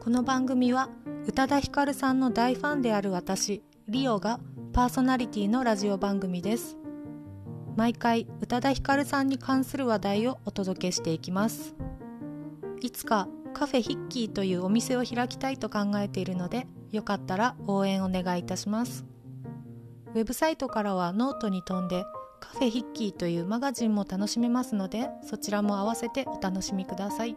この番組は宇多田ヒカルさんの大ファンである私リオがパーソナリティのラジオ番組です。毎回宇多田ヒカルさんに関する話題をお届けしていきます。いつかカフェヒッキーというお店を開きたいと考えているのでよかったら応援お願いいたします。ウェブサイトからはノートに飛んでカフェヒッキーというマガジンも楽しめますのでそちらも合わせてお楽しみください。